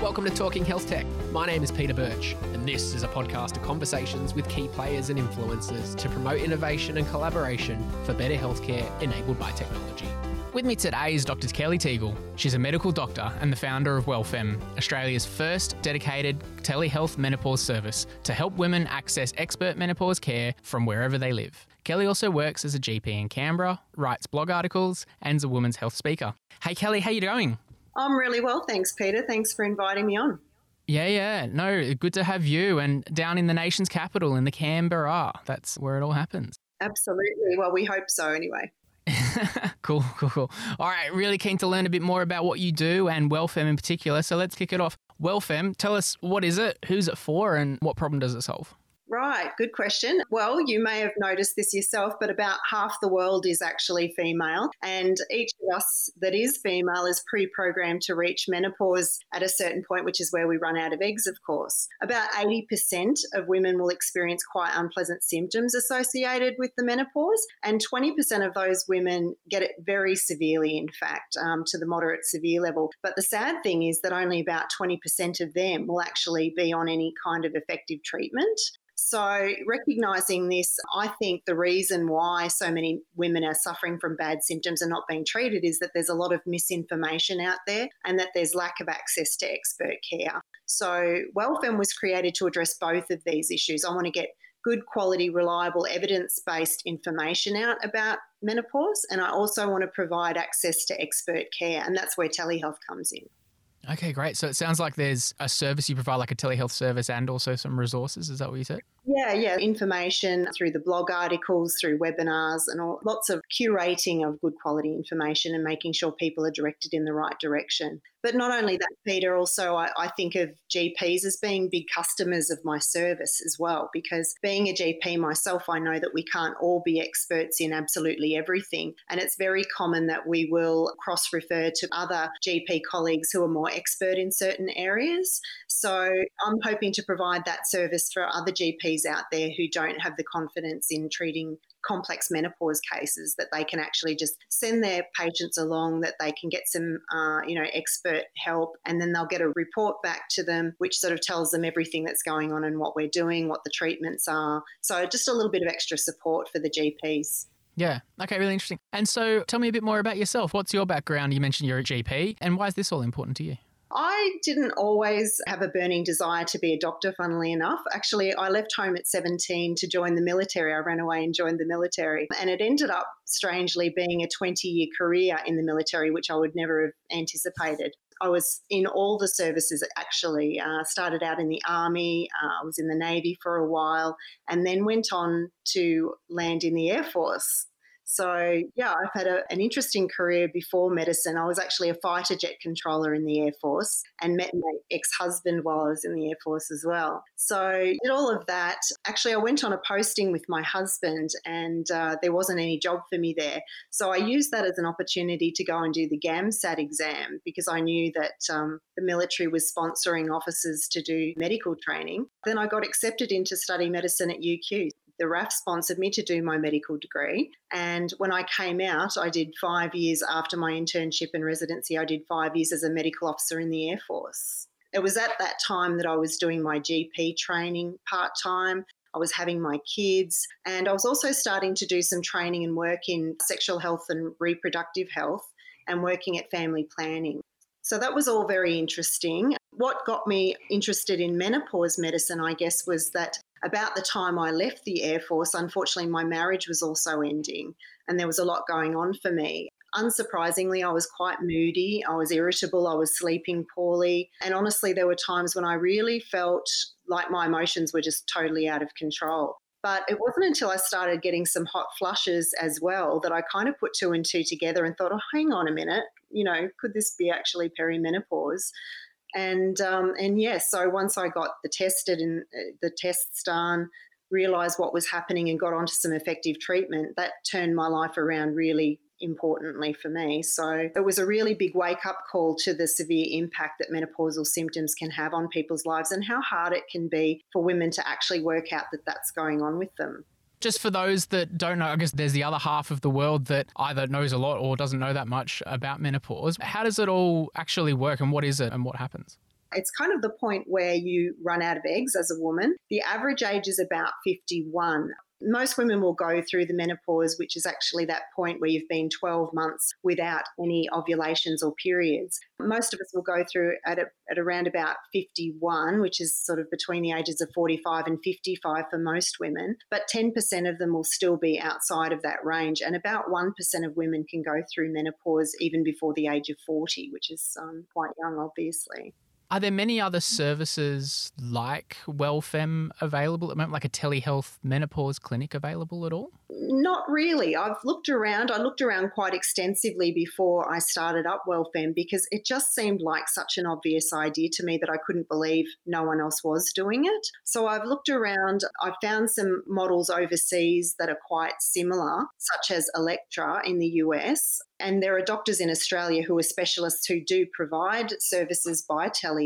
Welcome to Talking Health Tech. My name is Peter Birch, and this is a podcast of conversations with key players and influencers to promote innovation and collaboration for better healthcare enabled by technology. With me today is Dr. Kelly Teagle. She's a medical doctor and the founder of WellFemme, Australia's first dedicated telehealth menopause service to help women access expert menopause care from wherever they live. Kelly also works as a GP in Canberra, writes blog articles, and is a women's health speaker. Hey Kelly, how you going? I'm really well, thanks, Peter. Thanks for inviting me on. Yeah, yeah. No, good to have you and down in the nation's capital in the Canberra. That's where it all happens. Absolutely. Well, we hope so anyway. cool, cool, cool. All right, really keen to learn a bit more about what you do and WellFemme in particular. So let's kick it off. WellFemme, tell us what is it, who's it for, and what problem does it solve? Right, good question. Well, you may have noticed this yourself, but about half the world is actually female, and each of us that is female is pre programmed to reach menopause at a certain point, which is where we run out of eggs, of course. About 80% of women will experience quite unpleasant symptoms associated with the menopause, and 20% of those women get it very severely, in fact, um, to the moderate severe level. But the sad thing is that only about 20% of them will actually be on any kind of effective treatment. So, recognizing this, I think the reason why so many women are suffering from bad symptoms and not being treated is that there's a lot of misinformation out there and that there's lack of access to expert care. So, WellFemme was created to address both of these issues. I want to get good quality, reliable, evidence based information out about menopause, and I also want to provide access to expert care, and that's where telehealth comes in. Okay, great. So it sounds like there's a service you provide, like a telehealth service, and also some resources. Is that what you said? Yeah, yeah. Information through the blog articles, through webinars, and all, lots of curating of good quality information and making sure people are directed in the right direction. But not only that, Peter, also I, I, think of GPs as being big customers of my service as well, because being a GP myself, I know that we can't all be experts in absolutely everything. And it's very common that we will cross refer to other GP colleagues who are more expert in certain areas. So I'm hoping to provide that service for other GPs out there who don't have the confidence in treating complex menopause cases that they can actually just send their patients along that they can get some uh, you know expert help and then they'll get a report back to them which sort of tells them everything that's going on and what we're doing what the treatments are so just a little bit of extra support for the gps yeah. Okay, really interesting. And so tell me a bit more about yourself. What's your background? You mentioned you're a GP, and why is this all important to you? I didn't always have a burning desire to be a doctor, funnily enough. Actually, I left home at 17 to join the military. I ran away and joined the military. And it ended up, strangely, being a 20 year career in the military, which I would never have anticipated. I was in all the services actually. Uh, started out in the army, uh, I was in the navy for a while, and then went on to land in the air force. So, yeah, I've had a, an interesting career before medicine. I was actually a fighter jet controller in the Air Force and met my ex husband while I was in the Air Force as well. So, did all of that. Actually, I went on a posting with my husband and uh, there wasn't any job for me there. So, I used that as an opportunity to go and do the GAMSAT exam because I knew that um, the military was sponsoring officers to do medical training. Then I got accepted into study medicine at UQ the RAAF sponsored me to do my medical degree. And when I came out, I did five years after my internship and residency, I did five years as a medical officer in the Air Force. It was at that time that I was doing my GP training part time. I was having my kids, and I was also starting to do some training and work in sexual health and reproductive health and working at family planning. So that was all very interesting. What got me interested in menopause medicine, I guess, was that about the time I left the Air Force, unfortunately, my marriage was also ending and there was a lot going on for me. Unsurprisingly, I was quite moody. I was irritable. I was sleeping poorly. And honestly, there were times when I really felt like my emotions were just totally out of control. But it wasn't until I started getting some hot flushes as well that I kind of put two and two together and thought, oh, hang on a minute, you know, could this be actually perimenopause? And um, and yes, so once I got the tested and uh, the tests done, realized what was happening and got onto some effective treatment, that turned my life around really importantly for me. So it was a really big wake up call to the severe impact that menopausal symptoms can have on people's lives and how hard it can be for women to actually work out that that's going on with them. Just for those that don't know, I guess there's the other half of the world that either knows a lot or doesn't know that much about menopause. How does it all actually work and what is it and what happens? It's kind of the point where you run out of eggs as a woman. The average age is about 51 most women will go through the menopause, which is actually that point where you've been 12 months without any ovulations or periods. Most of us will go through at, a, at around about 51, which is sort of between the ages of 45 and 55 for most women, but 10% of them will still be outside of that range. And about 1% of women can go through menopause even before the age of 40, which is um, quite young, obviously. Are there many other services like WellFemme available at the moment, like a telehealth menopause clinic available at all? Not really. I've looked around. I looked around quite extensively before I started up WellFemme because it just seemed like such an obvious idea to me that I couldn't believe no one else was doing it. So I've looked around. I've found some models overseas that are quite similar, such as Elektra in the US. And there are doctors in Australia who are specialists who do provide services by telehealth,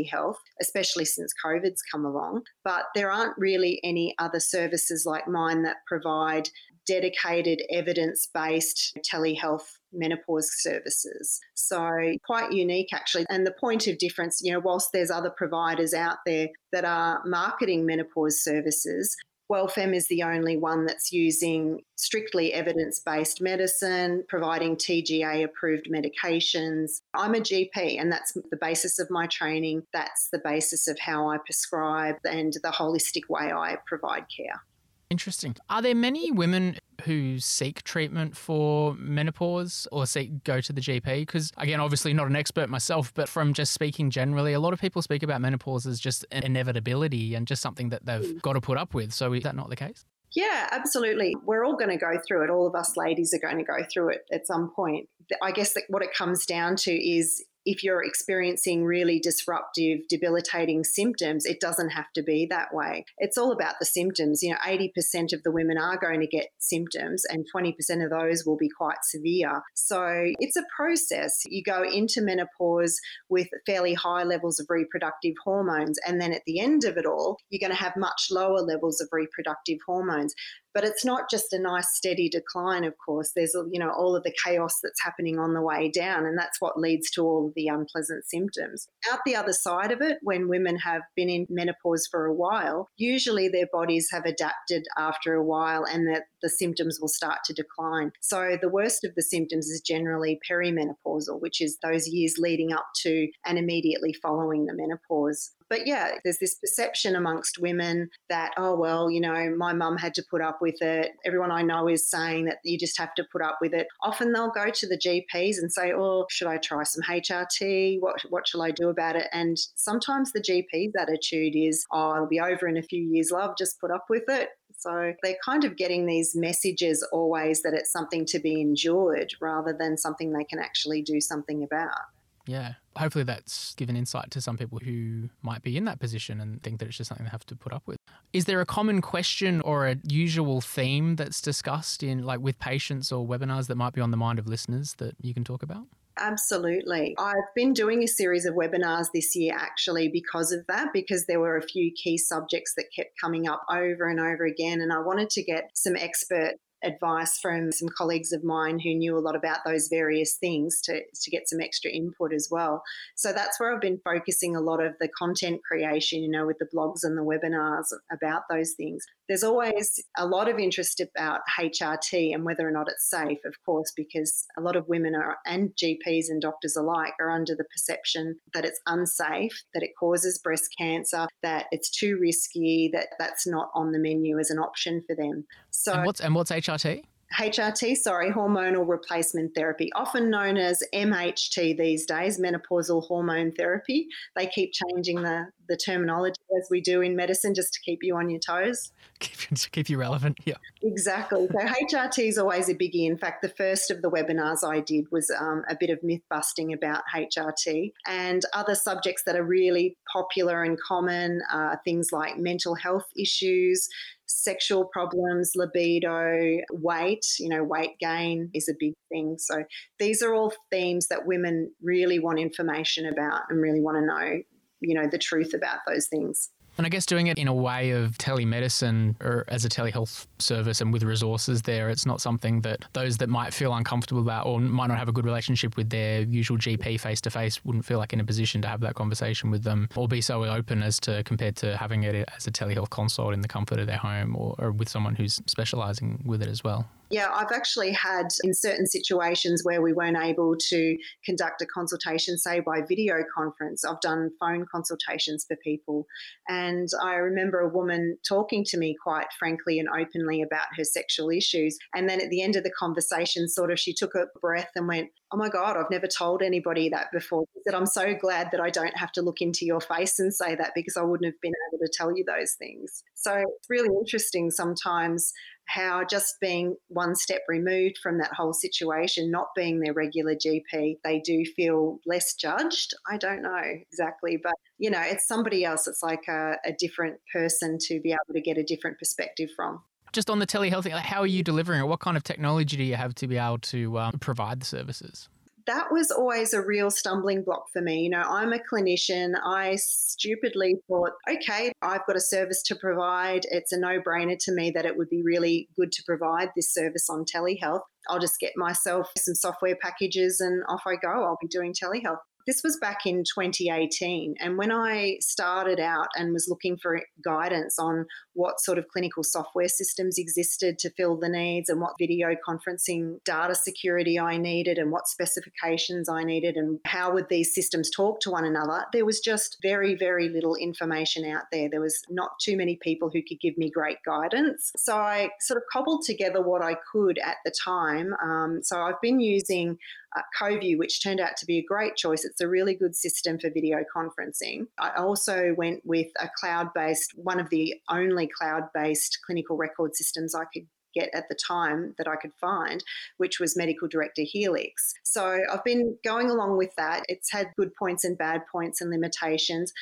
especially since COVID's come along. But there aren't really any other services like mine that provide dedicated evidence based telehealth menopause services. So, quite unique actually. And the point of difference, you know, whilst there's other providers out there that are marketing menopause services, WellFemme is the only one that's using strictly evidence based medicine, providing TGA approved medications. I'm a GP, and that's the basis of my training. That's the basis of how I prescribe and the holistic way I provide care. Interesting. Are there many women who seek treatment for menopause or seek go to the GP? Because again, obviously not an expert myself, but from just speaking generally, a lot of people speak about menopause as just an inevitability and just something that they've mm. got to put up with. So is that not the case? Yeah, absolutely. We're all going to go through it. All of us ladies are going to go through it at some point. I guess that what it comes down to is if you're experiencing really disruptive, debilitating symptoms, it doesn't have to be that way. It's all about the symptoms. You know, 80% of the women are going to get symptoms, and 20% of those will be quite severe. So it's a process. You go into menopause with fairly high levels of reproductive hormones, and then at the end of it all, you're going to have much lower levels of reproductive hormones. But it's not just a nice steady decline, of course. There's, you know, all of the chaos that's happening on the way down, and that's what leads to all of the unpleasant symptoms. Out the other side of it, when women have been in menopause for a while, usually their bodies have adapted after a while and that the symptoms will start to decline. So the worst of the symptoms is generally perimenopausal, which is those years leading up to and immediately following the menopause. But yeah, there's this perception amongst women that, oh, well, you know, my mum had to put up with it. Everyone I know is saying that you just have to put up with it. Often they'll go to the GPs and say, oh, should I try some HRT? What, what shall I do about it? And sometimes the GP's attitude is, oh, it'll be over in a few years, love, just put up with it. So they're kind of getting these messages always that it's something to be endured rather than something they can actually do something about. Yeah. Hopefully that's given insight to some people who might be in that position and think that it's just something they have to put up with. Is there a common question or a usual theme that's discussed in like with patients or webinars that might be on the mind of listeners that you can talk about? Absolutely. I've been doing a series of webinars this year actually because of that, because there were a few key subjects that kept coming up over and over again. And I wanted to get some expert advice from some colleagues of mine who knew a lot about those various things to, to get some extra input as well. So that's where I've been focusing a lot of the content creation, you know, with the blogs and the webinars about those things. There's always a lot of interest about HRT and whether or not it's safe, of course, because a lot of women are, and GPs and doctors alike are under the perception that it's unsafe, that it causes breast cancer, that it's too risky, that that's not on the menu as an option for them. So, and what's, and what's HRT? HRT, sorry, hormonal replacement therapy, often known as MHT these days, menopausal hormone therapy. They keep changing the, the terminology as we do in medicine just to keep you on your toes. Keep, to keep you relevant, yeah. Exactly. So HRT is always a biggie. In fact, the first of the webinars I did was um, a bit of myth busting about HRT and other subjects that are really popular and common, uh, things like mental health issues, sexual problems, libido, weight, you know, weight gain is a big thing. So these are all themes that women really want information about and really want to know, you know, the truth about those things. And I guess doing it in a way of telemedicine or as a telehealth service and with resources there, it's not something that those that might feel uncomfortable about or might not have a good relationship with their usual GP face to face wouldn't feel like in a position to have that conversation with them or be so open as to compared to having it as a telehealth consult in the comfort of their home or, or with someone who's specializing with it as well. Yeah, I've actually had in certain situations where we weren't able to conduct a consultation, say by video conference, I've done phone consultations for people. And I remember a woman talking to me quite frankly and openly about her sexual issues. And then at the end of the conversation, sort of, she took a breath and went, Oh my God, I've never told anybody that before. That I'm so glad that I don't have to look into your face and say that because I wouldn't have been able to tell you those things. So it's really interesting sometimes how just being one step removed from that whole situation, not being their regular GP, they do feel less judged. I don't know exactly, but you know, it's somebody else. It's like a, a different person to be able to get a different perspective from just on the telehealth, how are you delivering it? What kind of technology do you have to be able to um, provide the services? That was always a real stumbling block for me. You know, I'm a clinician. I stupidly thought, okay, I've got a service to provide. It's a no brainer to me that it would be really good to provide this service on telehealth. I'll just get myself some software packages and off I go. I'll be doing telehealth. This was back in 2018. And when I started out and was looking for guidance on what sort of clinical software systems existed to fill the needs and what video conferencing data security I needed and what specifications I needed and how would these systems talk to one another, there was just very, very little information out there. There was not too many people who could give me great guidance. So I sort of cobbled together what I could at the time. Um, so I've been using uh, Coviu, which turned out to be a great choice. It's a really good system for video conferencing. I also went with a cloud based, one of the only cloud based clinical record systems I could get at the time that I could find, which was Medical Director Helix. So I've been going along with that. It's had good points and bad points and limitations.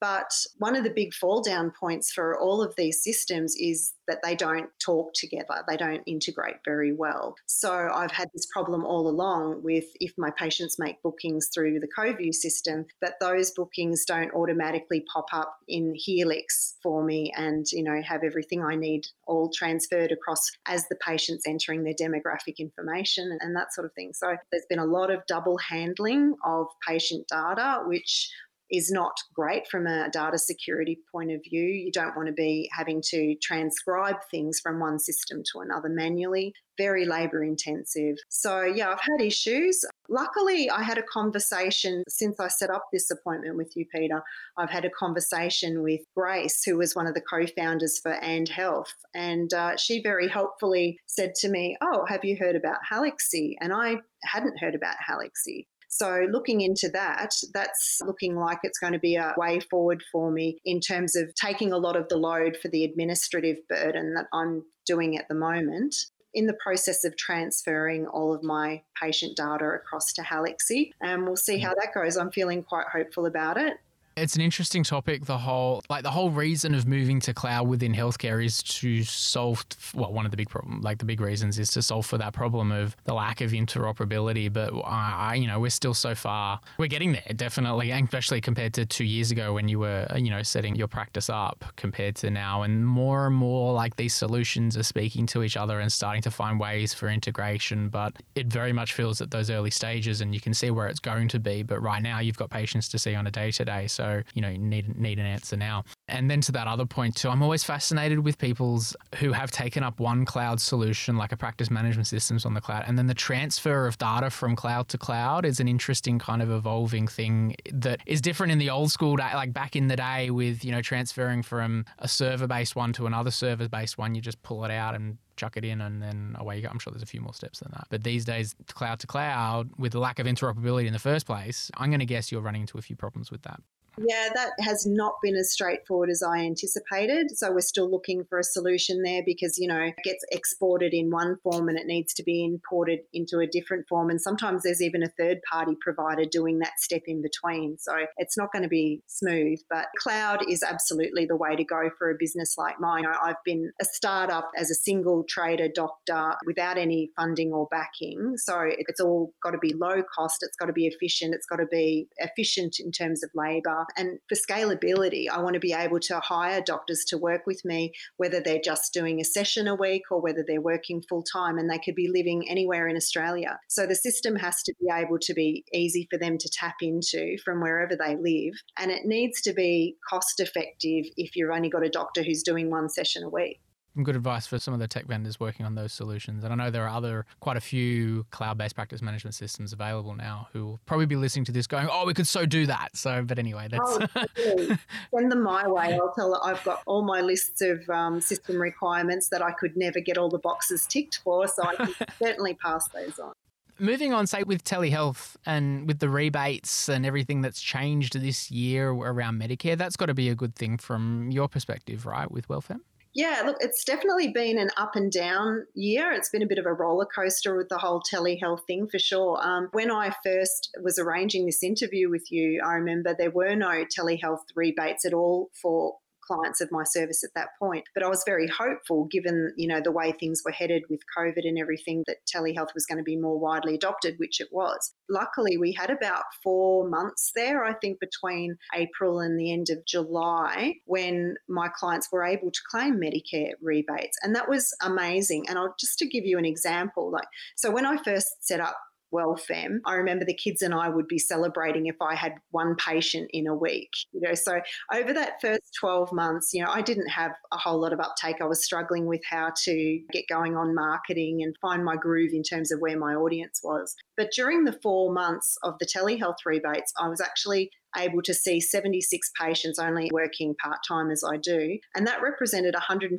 But one of the big fall down points for all of these systems is that they don't talk together, they don't integrate very well. So I've had this problem all along with if my patients make bookings through the Coviu system, that those bookings don't automatically pop up in Helix for me and, you know, have everything I need all transferred across as the patient's entering their demographic information and that sort of thing. So there's been a lot of double handling of patient data, which is not great from a data security point of view. You don't want to be having to transcribe things from one system to another manually, very labor intensive. So, yeah, I've had issues. Luckily, I had a conversation since I set up this appointment with you, Peter. I've had a conversation with Grace, who was one of the co founders for And Health. And uh, she very helpfully said to me, Oh, have you heard about Halaxy? And I hadn't heard about Halaxy. So, looking into that, that's looking like it's going to be a way forward for me in terms of taking a lot of the load for the administrative burden that I'm doing at the moment in the process of transferring all of my patient data across to Halaxy, and we'll see mm. how that goes. I'm feeling quite hopeful about it. It's an interesting topic. The whole like the whole reason of moving to cloud within healthcare is to solve well one of the big problem like the big reasons is to solve for that problem of the lack of interoperability. But I, you know we're still so far. We're getting there definitely, especially compared to two years ago when you were you know setting your practice up compared to now, and more and more like these solutions are speaking to each other and starting to find ways for integration. But it very much feels at those early stages, and you can see where it's going to be. But right now you've got patients to see on a day to day. So so, you know, need need an answer now. And then to that other point too, I'm always fascinated with people's who have taken up one cloud solution like a practice management systems on the cloud, and then the transfer of data from cloud to cloud is an interesting kind of evolving thing that is different in the old school day, like back in the day with you know transferring from a server based one to another server based one. You just pull it out and chuck it in and then away you go. I'm sure there's a few more steps than that. But these days, cloud to cloud, with the lack of interoperability in the first place, I'm going to guess you're running into a few problems with that. Yeah, that has not been as straightforward as I anticipated. So we're still looking for a solution there because, you know, it gets exported in one form and it needs to be imported into a different form. And sometimes there's even a third party provider doing that step in between. So it's not going to be smooth. But cloud is absolutely the way to go for a business like mine. I've been a startup as a single trader doctor without any funding or backing. So it's all got to be low cost, it's got to be efficient, it's got to be efficient in terms of labor And for scalability, I want to be able to hire doctors to work with me, whether they're just doing a session a week or whether they're working full time and they could be living anywhere in Australia. So the system has to be able to be easy for them to tap into from wherever they live. And it needs to be cost effective if you've only got a doctor who's doing one session a week some good advice for some of the tech vendors working on those solutions. And I know there are other, quite a few cloud based practice management systems available now who will probably be listening to this going, oh, we could so do that. So, but anyway, that's. Oh, Send them my way. I'll tell I've got all my lists of um, system requirements that I could never get all the boxes ticked for. So I can certainly pass those on moving on, say with telehealth and with the rebates and everything that's changed this year around Medicare, that's got to be a good thing from your perspective, right? With WellFemme. Yeah, look, it's definitely been an up and down year. It's been a bit of a roller coaster with the whole telehealth thing for sure. Um, when I first was arranging this interview with you, I remember there were no telehealth rebates at all for clients of my service at that point. But I was very hopeful, given you know the way things were headed with COVID and everything, that telehealth was going to be more widely adopted, which it was. Luckily, we had about four months there, I think, between April and the end of July, when my clients were able to claim Medicare rebates, and that was amazing. And I'll just to give you an example, like so when I first set up WellFemme. I remember the kids and I would be celebrating if I had one patient in a week. You know, so over that first 12 months, you know, I didn't have a whole lot of uptake. I was struggling with how to get going on marketing and find my groove in terms of where my audience was. But during the four months of the telehealth rebates, I was actually able to see 76 patients only working part time as I do. And that represented 150%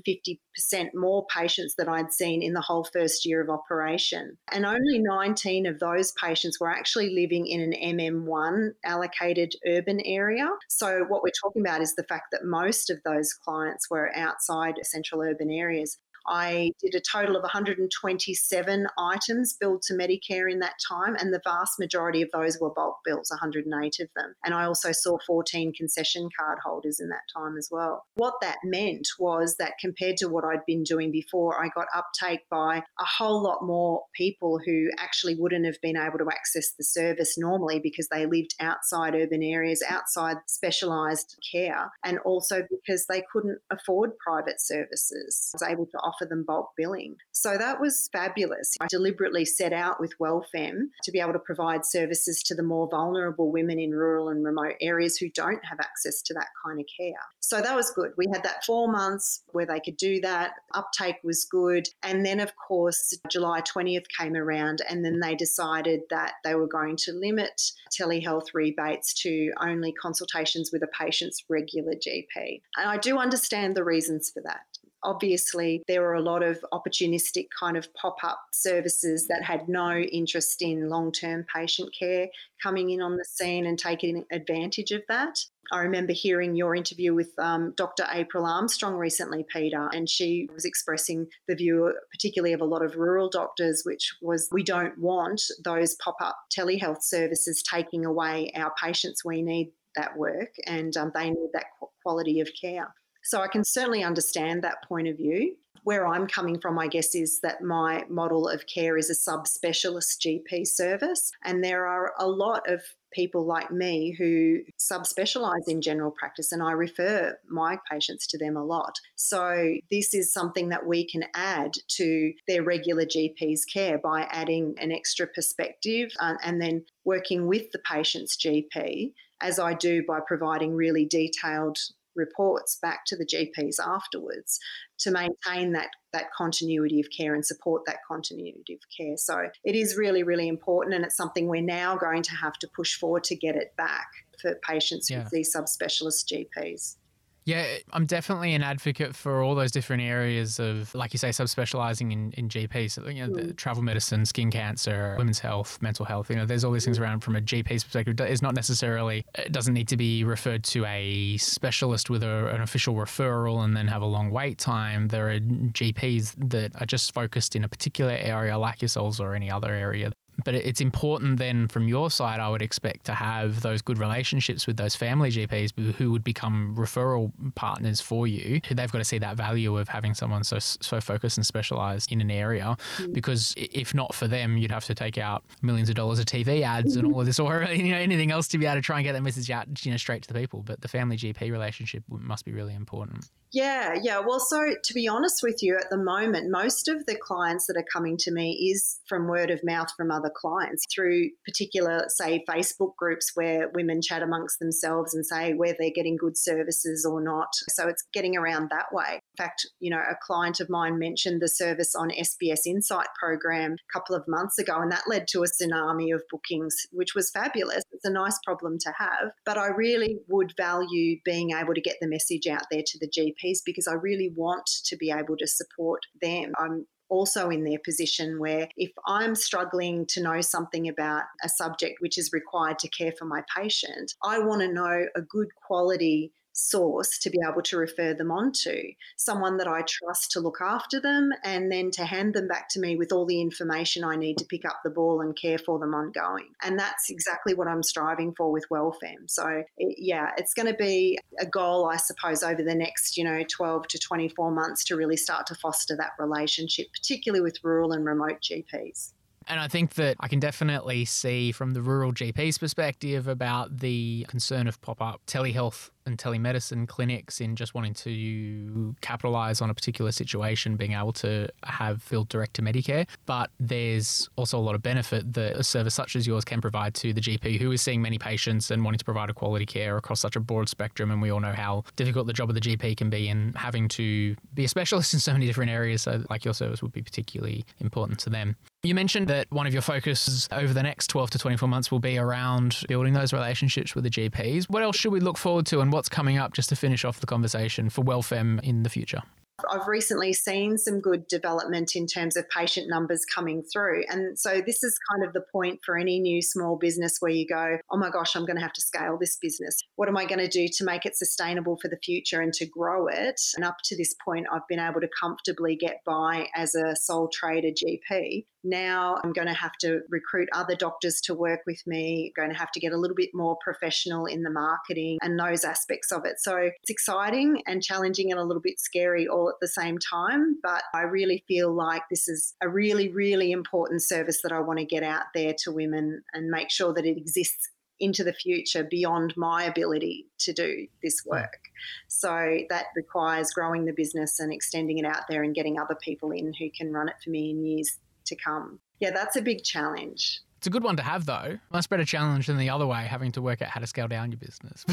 more patients than I'd seen in the whole first year of operation. And only 19 of those patients were actually living in an MM1 allocated urban area. So, what we're talking about is the fact that most of those clients were outside central urban areas. I did a total of 127 items billed to Medicare in that time, and the vast majority of those were bulk bills, 108 of them. And I also saw 14 concession card holders in that time as well. What that meant was that compared to what I'd been doing before, I got uptake by a whole lot more people who actually wouldn't have been able to access the service normally because they lived outside urban areas, outside specialised care, and also because they couldn't afford private services. I was able to offer them bulk billing. So that was fabulous. I deliberately set out with WellFemme to be able to provide services to the more vulnerable women in rural and remote areas who don't have access to that kind of care. So that was good. We had that four months where they could do that. Uptake was good. And then, of course, July 20th came around, and then they decided that they were going to limit telehealth rebates to only consultations with a patient's regular GP. And I do understand the reasons for that. Obviously, there were a lot of opportunistic kind of pop up services that had no interest in long term patient care coming in on the scene and taking advantage of that. I remember hearing your interview with um, Dr. April Armstrong recently, Peter, and she was expressing the view, particularly of a lot of rural doctors, which was we don't want those pop up telehealth services taking away our patients. We need that work and um, they need that quality of care. So I can certainly understand that point of view. Where I'm coming from, I guess, is that my model of care is a subspecialist GP service. And there are a lot of people like me who subspecialize in general practice and I refer my patients to them a lot. So this is something that we can add to their regular GP's care by adding an extra perspective uh, and then working with the patient's GP as I do by providing really detailed reports back to the GPs afterwards to maintain that that continuity of care and support that continuity of care. So it is really, really important, and it's something we're now going to have to push forward to get it back for patients yeah. with these subspecialist GPs. Yeah, I'm definitely an advocate for all those different areas of, like you say, subspecializing in, in GP. So, you know, mm. travel medicine, skin cancer, women's health, mental health. You know, there's all these things around from a GP's perspective. It's not necessarily, it doesn't need to be referred to a specialist with a, an official referral and then have a long wait time. There are GPs that are just focused in a particular area, like yourselves or any other area But it's important then from your side, I would expect to have those good relationships with those family GPs who would become referral partners for you. They've got to see that value of having someone so so focused and specialized in an area, mm. because if not for them, you'd have to take out millions of dollars of TV ads and all of this, or you know anything else to be able to try and get that message out, you know, straight to the people. But the family GP relationship must be really important. Yeah, yeah. Well, so to be honest with you, at the moment, most of the clients that are coming to me is from word of mouth from other clients through particular, say, Facebook groups where women chat amongst themselves and say where they're getting good services or not. So it's getting around that way. In fact, you know, a client of mine mentioned the service on SBS Insight program a couple of months ago, and that led to a tsunami of bookings, which was fabulous. It's a nice problem to have. But I really would value being able to get the message out there to the GP piece because I really want to be able to support them. I'm also in their position where if I'm struggling to know something about a subject which is required to care for my patient, I want to know a good quality source to be able to refer them on to, someone that I trust to look after them and then to hand them back to me with all the information I need to pick up the ball and care for them ongoing. And that's exactly what I'm striving for with WellFemme. So, it, yeah, it's going to be a goal, I suppose, over the next, you know, 12 to 24 months to really start to foster that relationship, particularly with rural and remote GPs. And I think that I can definitely see from the rural GP's perspective about the concern of pop up telehealth and telemedicine clinics in just wanting to capitalize on a particular situation, being able to have filled direct to Medicare. But there's also a lot of benefit that a service such as yours can provide to the GP who is seeing many patients and wanting to provide a quality care across such a broad spectrum. And we all know how difficult the job of the GP can be in having to be a specialist in so many different areas. So, like your service would be particularly important to them. You mentioned that one of your focuses over the next 12 to 24 months will be around building those relationships with the GPs. What else should we look forward to and what's coming up just to finish off the conversation for WellFemme in the future? I've recently seen some good development in terms of patient numbers coming through. And so this is kind of the point for any new small business where you go, oh my gosh, I'm going to have to scale this business. What am I going to do to make it sustainable for the future and to grow it? And up to this point, I've been able to comfortably get by as a sole trader GP. Now I'm going to have to recruit other doctors to work with me, going to have to get a little bit more professional in the marketing and those aspects of it. So it's exciting and challenging and a little bit scary all at the same time. But I really feel like this is a really, really important service that I want to get out there to women and make sure that it exists into the future beyond my ability to do this hmm. work. So that requires growing the business and extending it out there and getting other people in who can run it for me in years to come. Yeah, that's a big challenge. It's a good one to have, though. Much better challenge than the other way, having to work out how to scale down your business.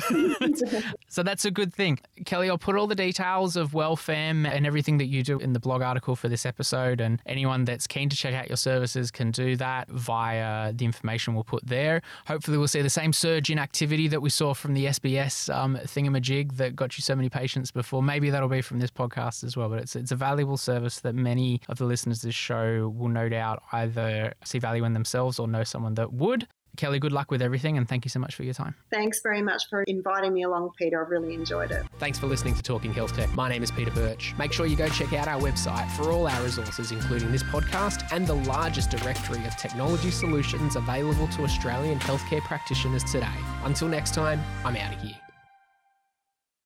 so that's a good thing. Kelly, I'll put all the details of WellFemme and everything that you do in the blog article for this episode. And anyone that's keen to check out your services can do that via the information we'll put there. Hopefully, we'll see the same surge in activity that we saw from the SBS um, thingamajig that got you so many patients before. Maybe that'll be from this podcast as well. But it's, it's a valuable service that many of the listeners of this show will no doubt either see value in themselves or know know someone that would. Kelly, good luck with everything and thank you so much for your time. Thanks very much for inviting me along, Peter. I've really enjoyed it. Thanks for listening to Talking Health Tech. My name is Peter Birch. Make sure you go check out our website for all our resources, including this podcast and the largest directory of technology solutions available to Australian healthcare practitioners today. Until next time, I'm out of here.